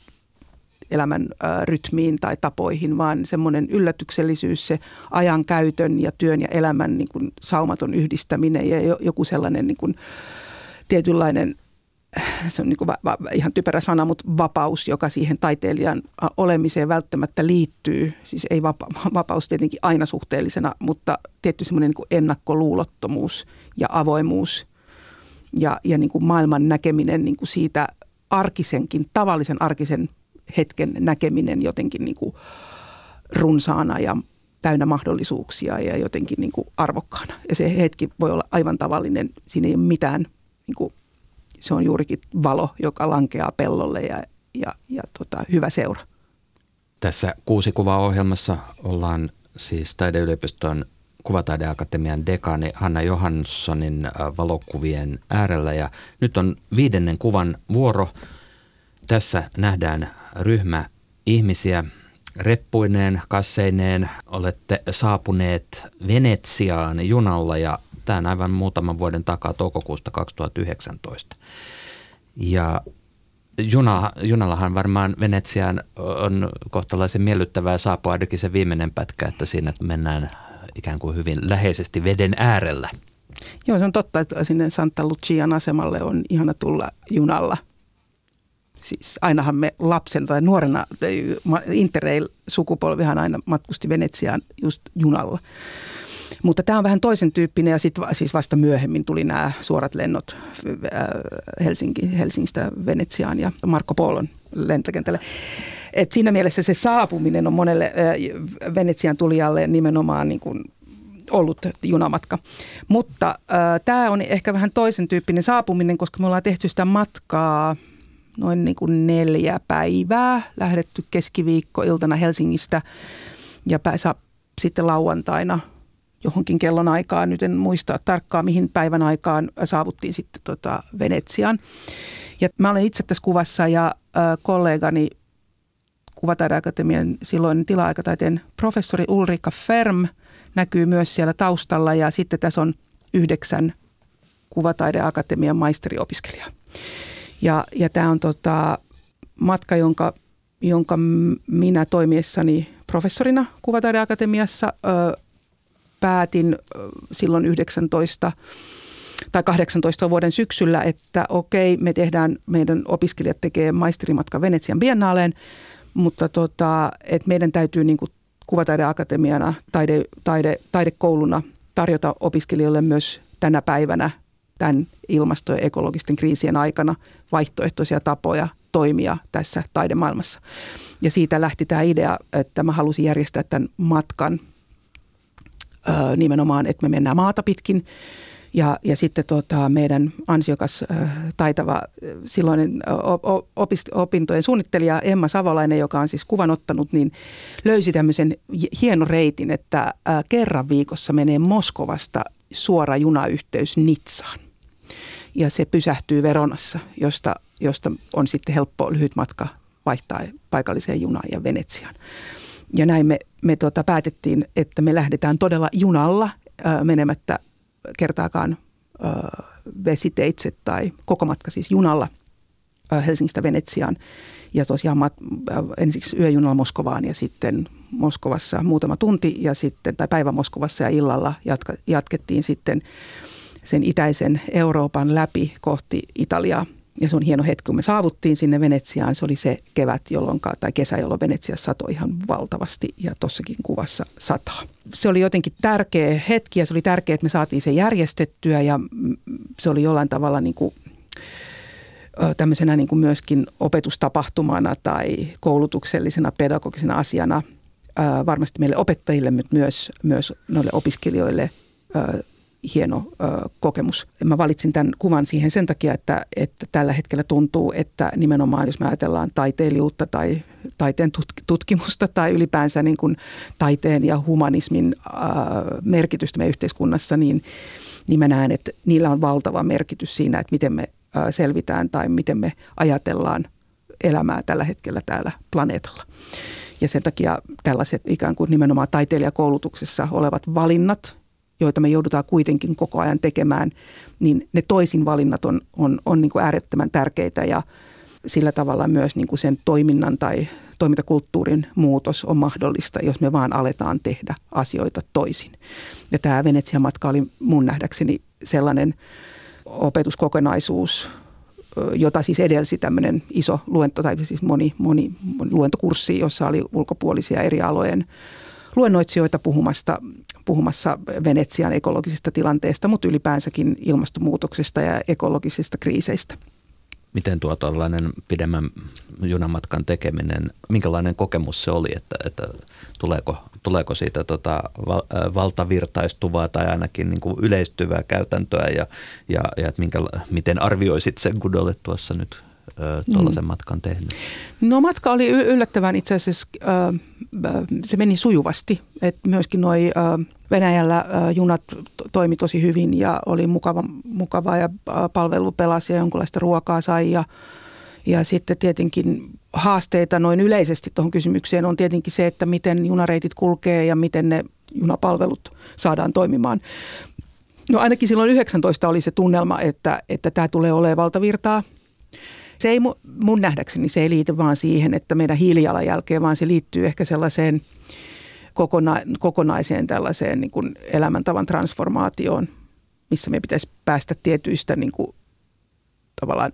elämän rytmiin tai tapoihin, vaan semmoinen yllätyksellisyys, se ajan käytön ja työn ja elämän niin kuin saumaton yhdistäminen ja joku sellainen niin kuin tietynlainen se on niin kuin va, va, ihan typerä sana, mutta vapaus, joka siihen taiteilijan olemiseen välttämättä liittyy. Siis ei vapa, vapaus tietenkin aina suhteellisena, mutta tietty semmoinen niin ennakkoluulottomuus ja avoimuus ja, ja niin kuin maailman näkeminen niin kuin siitä arkisenkin, tavallisen arkisen hetken näkeminen jotenkin niin kuin runsaana ja täynnä mahdollisuuksia ja jotenkin niin kuin arvokkaana. Ja se hetki voi olla aivan tavallinen, siinä ei ole mitään, niin kuin, se on juurikin valo, joka lankeaa pellolle ja, ja, ja tota, hyvä seura. Tässä kuusi kuvaa ohjelmassa ollaan siis Taideyliopiston Kuvataideakatemian dekani Hanna Johanssonin äh, valokuvien äärellä ja nyt on viidennen kuvan vuoro. Tässä nähdään ryhmä ihmisiä reppuineen, kasseineen. Olette saapuneet Venetsiaan junalla ja on aivan muutaman vuoden takaa toukokuusta 2019. Ja juna, junallahan varmaan Venetsiaan on kohtalaisen miellyttävää saapua ainakin se viimeinen pätkä, että siinä mennään ikään kuin hyvin läheisesti veden äärellä. Joo, se on totta, että sinne Santa Lucian asemalle on ihana tulla junalla – Siis ainahan me lapsen tai nuorena, Interrail-sukupolvihan aina matkusti Venetsiaan just junalla. Mutta tämä on vähän toisen tyyppinen ja sitten siis vasta myöhemmin tuli nämä suorat lennot äh, Helsinki, Helsingistä Venetsiaan ja Marko Polon lentokentälle. Et siinä mielessä se saapuminen on monelle äh, Venetsian tulijalle nimenomaan niin kuin ollut junamatka. Mutta äh, tämä on ehkä vähän toisen tyyppinen saapuminen, koska me ollaan tehty sitä matkaa – noin niin kuin neljä päivää, lähdetty keskiviikkoiltana Helsingistä ja pääsä sitten lauantaina johonkin kellon aikaan, nyt en muista tarkkaan mihin päivän aikaan saavuttiin sitten tota Venetsian. Ja mä olen itse tässä kuvassa ja äh, kollegani Kuvataideakatemian silloin tila-aikataiteen professori Ulrika Ferm näkyy myös siellä taustalla ja sitten tässä on yhdeksän Kuvataideakatemian maisteriopiskelijaa. Ja, ja tämä on tota, matka, jonka, jonka minä toimiessani professorina Kuvataideakatemiassa ö, päätin silloin 19 tai 18 vuoden syksyllä, että okei, me tehdään, meidän opiskelijat tekee maisterimatka Venetsian biennaaleen, mutta tota, että meidän täytyy niin kuin Kuvataideakatemiana, taide, taide, taidekouluna tarjota opiskelijoille myös tänä päivänä tämän ilmasto- ja ekologisten kriisien aikana vaihtoehtoisia tapoja toimia tässä taidemaailmassa. Ja siitä lähti tämä idea, että mä halusin järjestää tämän matkan nimenomaan, että me mennään maata pitkin ja, ja sitten tota, meidän ansiokas, taitava silloinen opist, opintojen suunnittelija Emma Savolainen, joka on siis kuvan ottanut, niin löysi tämmöisen hienon reitin, että kerran viikossa menee Moskovasta suora junayhteys Nitsaan ja se pysähtyy Veronassa, josta, josta on sitten helppo lyhyt matka vaihtaa paikalliseen junaan ja Venetsiaan. Ja näin me, me tuota, päätettiin, että me lähdetään todella junalla menemättä kertaakaan vesiteitse tai koko matka siis junalla Helsingistä Venetsiaan. Ja tosiaan mat, ensiksi yöjunalla Moskovaan ja sitten Moskovassa muutama tunti ja sitten, tai päivä Moskovassa ja illalla jatka, jatkettiin sitten sen itäisen Euroopan läpi kohti Italiaa. Ja se on hieno hetki, kun me saavuttiin sinne Venetsiaan. Se oli se kevät, jolloin, tai kesä, jolloin Venetsiassa satoi ihan valtavasti ja tuossakin kuvassa sataa. Se oli jotenkin tärkeä hetki ja se oli tärkeää, että me saatiin se järjestettyä ja se oli jollain tavalla niin kuin tämmöisenä niin kuin myöskin opetustapahtumana tai koulutuksellisena pedagogisena asiana varmasti meille opettajille, mutta myös, myös noille opiskelijoille hieno ö, kokemus. Mä valitsin tämän kuvan siihen sen takia, että, että tällä hetkellä tuntuu, että nimenomaan jos me ajatellaan taiteilijuutta tai taiteen tutkimusta tai ylipäänsä niin kuin taiteen ja humanismin ö, merkitystä meidän yhteiskunnassa, niin, niin mä näen, että niillä on valtava merkitys siinä, että miten me ö, selvitään tai miten me ajatellaan elämää tällä hetkellä täällä planeetalla. Ja sen takia tällaiset ikään kuin nimenomaan taiteilijakoulutuksessa olevat valinnat, joita me joudutaan kuitenkin koko ajan tekemään, niin ne toisin valinnat on, on, on niin kuin äärettömän tärkeitä ja sillä tavalla myös niin kuin sen toiminnan tai toimintakulttuurin muutos on mahdollista, jos me vaan aletaan tehdä asioita toisin. Ja tämä Venetsian matka oli mun nähdäkseni sellainen opetuskokonaisuus, jota siis edelsi tämmöinen iso luento, tai siis moni, moni, moni luentokurssi, jossa oli ulkopuolisia eri alojen luennoitsijoita puhumasta, puhumassa Venetsian ekologisesta tilanteesta, mutta ylipäänsäkin ilmastonmuutoksesta ja ekologisista kriiseistä. Miten tuo tällainen pidemmän junamatkan tekeminen, minkälainen kokemus se oli, että, että tuleeko, tuleeko siitä tota val, valtavirtaistuvaa tai ainakin niin kuin yleistyvää käytäntöä ja, ja, ja että minkä, miten arvioisit sen, olet tuossa nyt tuollaisen mm. matkan tehnyt? No matka oli yllättävän itse asiassa, se meni sujuvasti. Et myöskin noi Venäjällä junat toimi tosi hyvin ja oli mukava, mukava ja palvelu pelasi ja jonkunlaista ruokaa sai ja, ja sitten tietenkin haasteita noin yleisesti tuohon kysymykseen on tietenkin se, että miten junareitit kulkee ja miten ne junapalvelut saadaan toimimaan. No ainakin silloin 19 oli se tunnelma, että, että tämä tulee olemaan valtavirtaa – se ei mun nähdäkseni se ei liity vaan siihen, että meidän hiilijalanjälkeen, vaan se liittyy ehkä sellaiseen kokona, kokonaiseen tällaiseen niin kuin elämäntavan transformaatioon, missä me pitäisi päästä tietyistä niin kuin, tavallaan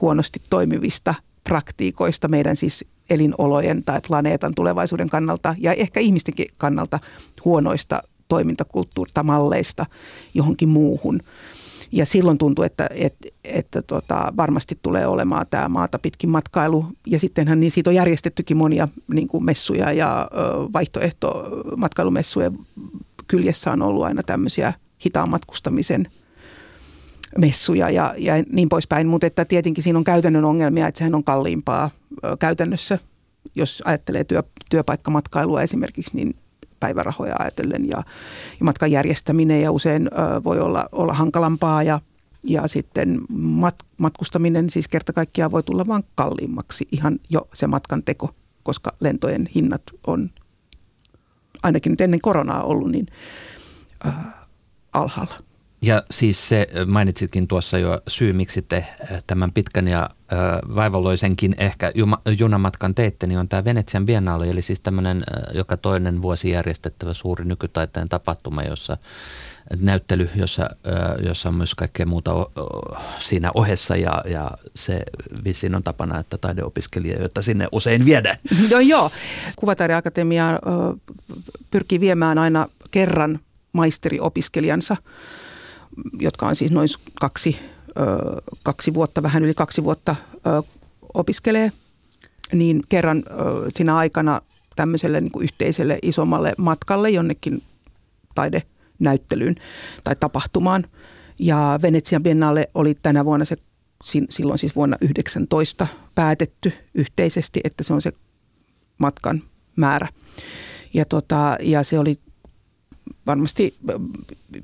huonosti toimivista praktiikoista meidän siis elinolojen tai planeetan tulevaisuuden kannalta ja ehkä ihmistenkin kannalta huonoista toimintakulttuurista, malleista johonkin muuhun. Ja silloin tuntuu, että, että, että tota, varmasti tulee olemaan tämä maata pitkin matkailu. Ja sittenhän niin siitä on järjestettykin monia niin kuin messuja ja vaihtoehto matkailumessujen kyljessä on ollut aina tämmöisiä hitaan matkustamisen messuja ja, ja niin poispäin. Mutta että tietenkin siinä on käytännön ongelmia, että sehän on kalliimpaa käytännössä. Jos ajattelee työ, työpaikkamatkailua esimerkiksi, niin päivärahoja ajatellen ja, ja matkan järjestäminen ja usein ö, voi olla, olla hankalampaa ja, ja sitten mat, matkustaminen siis kerta kaikkiaan voi tulla vain kalliimmaksi ihan jo se matkan teko, koska lentojen hinnat on ainakin nyt ennen koronaa ollut niin ö, alhaalla. Ja siis se, mainitsitkin tuossa jo syy, miksi te tämän pitkän ja vaivalloisenkin ehkä junamatkan teitte, niin on tämä Venetsian Biennale, eli siis tämmöinen joka toinen vuosi järjestettävä suuri nykytaiteen tapahtuma, jossa näyttely, jossa, jossa on myös kaikkea muuta siinä ohessa. Ja, ja se vissiin on tapana, että taideopiskelijoita sinne usein viedään. No joo, Kuvataideakatemia pyrkii viemään aina kerran maisteriopiskelijansa jotka on siis noin kaksi, kaksi vuotta, vähän yli kaksi vuotta opiskelee, niin kerran siinä aikana tämmöiselle niin kuin yhteiselle isommalle matkalle jonnekin taidenäyttelyyn tai tapahtumaan. Ja Venetsian Biennale oli tänä vuonna se, silloin siis vuonna 19 päätetty yhteisesti, että se on se matkan määrä. Ja, tota, ja se oli varmasti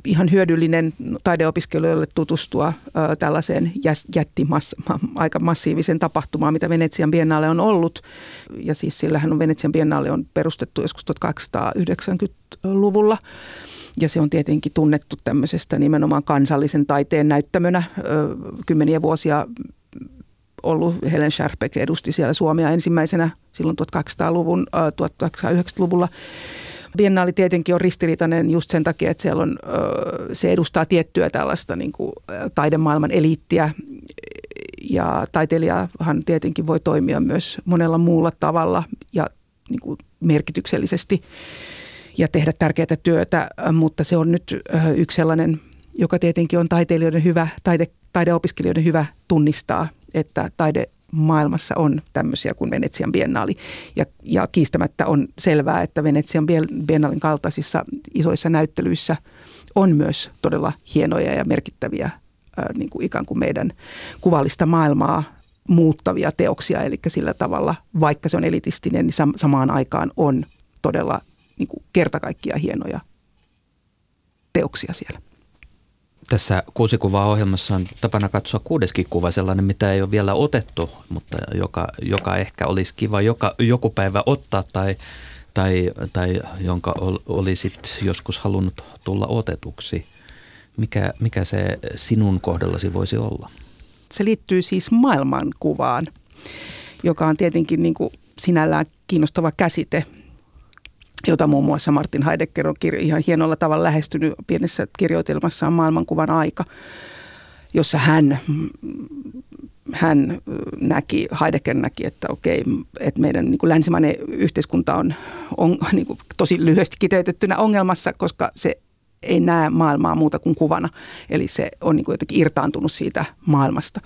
ihan hyödyllinen taideopiskelijoille tutustua tällaiseen jättimass, aika massiivisen tapahtumaan, mitä Venetsian Biennale on ollut. Ja siis sillähän on Venetsian Biennale on perustettu joskus 1890-luvulla. Ja se on tietenkin tunnettu tämmöisestä nimenomaan kansallisen taiteen näyttämönä. Kymmeniä vuosia ollut Helen Scherbeck edusti siellä Suomea ensimmäisenä silloin 1800-luvun, 1890-luvulla. Biennaali tietenkin on ristiriitainen just sen takia, että siellä on, se edustaa tiettyä tällaista niin kuin taidemaailman eliittiä. Ja taiteilijahan tietenkin voi toimia myös monella muulla tavalla ja niin kuin merkityksellisesti ja tehdä tärkeää työtä, mutta se on nyt yksi sellainen, joka tietenkin on taiteilijoiden hyvä, taide, taideopiskelijoiden hyvä tunnistaa, että taide maailmassa on tämmöisiä kuin Venetsian biennaali. Ja, ja kiistämättä on selvää, että Venetsian biennaalin kaltaisissa isoissa näyttelyissä on myös todella hienoja ja merkittäviä ää, niin kuin ikään kuin meidän kuvallista maailmaa muuttavia teoksia. Eli sillä tavalla, vaikka se on elitistinen, niin samaan aikaan on todella niin kuin kerta kaikkiaan hienoja teoksia siellä. Tässä kuusi kuvaa ohjelmassa on tapana katsoa kuudeskin kuva, sellainen mitä ei ole vielä otettu, mutta joka, joka ehkä olisi kiva joka, joku päivä ottaa tai, tai, tai jonka ol, olisit joskus halunnut tulla otetuksi. Mikä, mikä se sinun kohdallasi voisi olla? Se liittyy siis maailmankuvaan, joka on tietenkin niin kuin sinällään kiinnostava käsite – jota muun muassa Martin Heidegger on kirjo, ihan hienolla tavalla lähestynyt pienessä kirjoitelmassaan Maailmankuvan aika, jossa hän, hän näki, Heidegger näki, että okei, että meidän niin kuin länsimainen yhteiskunta on, on niin kuin tosi lyhyesti kiteytettynä ongelmassa, koska se ei näe maailmaa muuta kuin kuvana. Eli se on niin kuin jotenkin irtaantunut siitä maailmasta.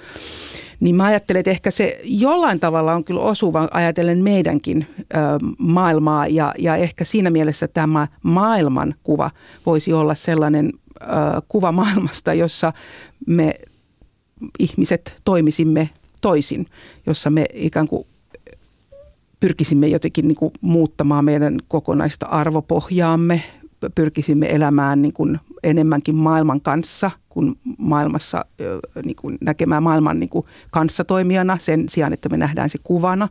Niin mä ajattelen, että ehkä se jollain tavalla on kyllä osuva ajatellen meidänkin ö, maailmaa ja, ja ehkä siinä mielessä tämä maailmankuva voisi olla sellainen ö, kuva maailmasta, jossa me ihmiset toimisimme toisin, jossa me ikään kuin pyrkisimme jotenkin niin kuin muuttamaan meidän kokonaista arvopohjaamme, pyrkisimme elämään niin kuin enemmänkin maailman kanssa kuin maailmassa niin kuin näkemään maailman niin kuin kanssatoimijana sen sijaan, että me nähdään se kuvana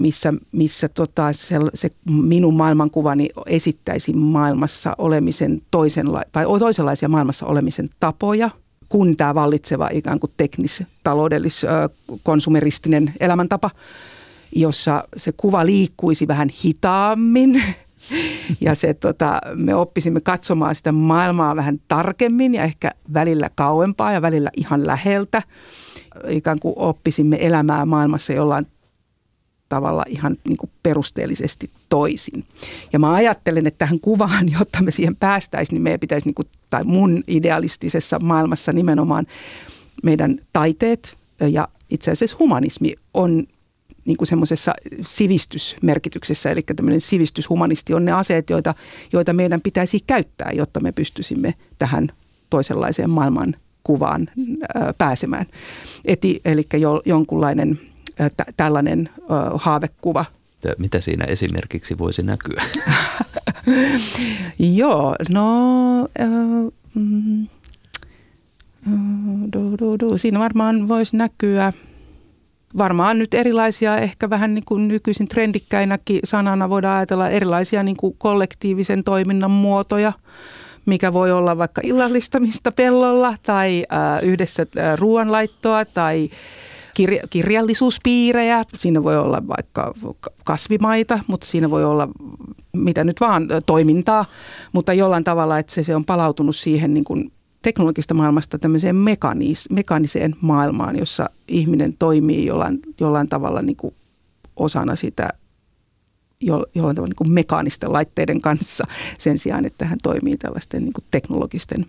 missä, missä tota, se, se minun maailmankuvani esittäisi maailmassa olemisen toisenla, tai toisenlaisia maailmassa olemisen tapoja kuin tämä vallitseva ikään kuin teknis, taloudellis, konsumeristinen elämäntapa, jossa se kuva liikkuisi vähän hitaammin – ja se, tota, me oppisimme katsomaan sitä maailmaa vähän tarkemmin ja ehkä välillä kauempaa ja välillä ihan läheltä. Ikään kuin oppisimme elämää maailmassa jollain tavalla ihan niin kuin perusteellisesti toisin. Ja mä ajattelen, että tähän kuvaan, jotta me siihen päästäisiin, niin meidän pitäisi, niin kuin, tai mun idealistisessa maailmassa nimenomaan meidän taiteet ja itse asiassa humanismi on niin kuin semmoisessa sivistysmerkityksessä, eli tämmöinen sivistyshumanisti on ne aseet, joita, joita meidän pitäisi käyttää, jotta me pystyisimme tähän toisenlaiseen maailman kuvaan ää, pääsemään. Eti, eli jo, jonkunlainen t- tällainen ää, haavekuva. Mitä siinä esimerkiksi voisi näkyä? Joo, no... Ää, mm, du, du, du. Siinä varmaan voisi näkyä – varmaan nyt erilaisia, ehkä vähän niin kuin nykyisin trendikkäinäkin sanana voidaan ajatella erilaisia niin kuin kollektiivisen toiminnan muotoja, mikä voi olla vaikka illallistamista pellolla tai äh, yhdessä äh, ruoanlaittoa tai kirja- kirjallisuuspiirejä. Siinä voi olla vaikka kasvimaita, mutta siinä voi olla mitä nyt vaan toimintaa, mutta jollain tavalla, että se on palautunut siihen niin kuin teknologista maailmasta tämmöiseen mekanis, mekaniseen maailmaan, jossa ihminen toimii jollain, jollain tavalla niin kuin osana sitä jo, jollain tavalla niin kuin mekaanisten laitteiden kanssa sen sijaan, että hän toimii tällaisten niin kuin teknologisten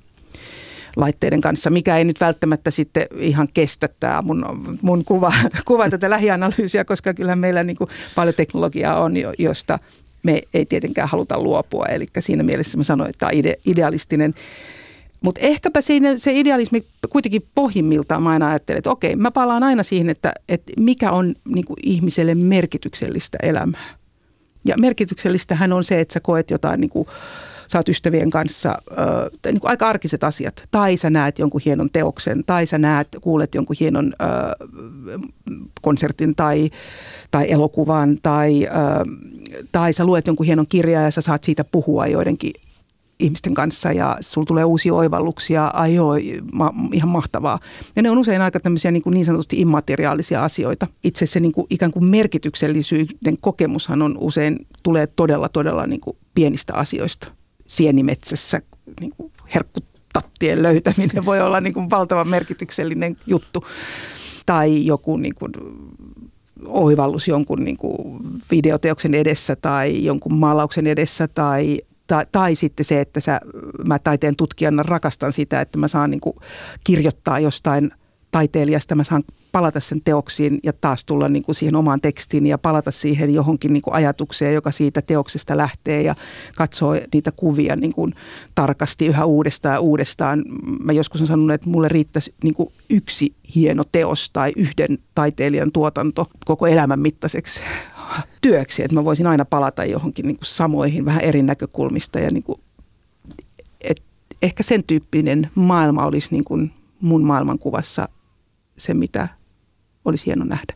laitteiden kanssa, mikä ei nyt välttämättä sitten ihan kestä tämä mun, mun kuva, kuva tätä lähianalyysiä, koska kyllähän meillä niin kuin paljon teknologiaa on, josta me ei tietenkään haluta luopua. Eli siinä mielessä mä sanoin, että tämä ide, idealistinen mutta ehkäpä siinä se idealismi kuitenkin pohjimmiltaan mä aina ajattelen, että okei, mä palaan aina siihen, että, että mikä on niin kuin ihmiselle merkityksellistä elämää. Ja merkityksellistähän on se, että sä koet jotain, niin kuin, sä oot ystävien kanssa, äh, niin kuin aika arkiset asiat. Tai sä näet jonkun hienon teoksen, tai sä näet, kuulet jonkun hienon äh, konsertin tai, tai elokuvan, tai, äh, tai sä luet jonkun hienon kirjaa ja sä saat siitä puhua joidenkin ihmisten kanssa ja sulla tulee uusia oivalluksia, ai joo, ma, ihan mahtavaa. Ja ne on usein aika tämmöisiä niin, kuin niin sanotusti immateriaalisia asioita. Itse se niin kuin ikään kuin merkityksellisyyden kokemushan on usein, tulee todella todella niin kuin pienistä asioista. Sienimetsässä niin kuin herkkutattien löytäminen voi olla niin kuin valtavan merkityksellinen juttu. Tai joku niin kuin oivallus jonkun niin kuin videoteoksen edessä tai jonkun maalauksen edessä tai tai, tai sitten se, että sä, mä taiteen tutkijana rakastan sitä, että mä saan niin kuin kirjoittaa jostain taiteilijasta, mä saan palata sen teoksiin ja taas tulla niin kuin siihen omaan tekstiin ja palata siihen johonkin niin kuin ajatukseen, joka siitä teoksesta lähtee ja katsoo niitä kuvia niin kuin tarkasti yhä uudestaan ja uudestaan. Mä joskus on sanonut, että mulle riittäisi niin kuin yksi hieno teos tai yhden taiteilijan tuotanto koko elämän mittaiseksi työksi, että mä voisin aina palata johonkin niin kuin samoihin vähän eri näkökulmista ja niin kuin, et ehkä sen tyyppinen maailma olisi niin kuin mun maailmankuvassa se, mitä olisi hieno nähdä.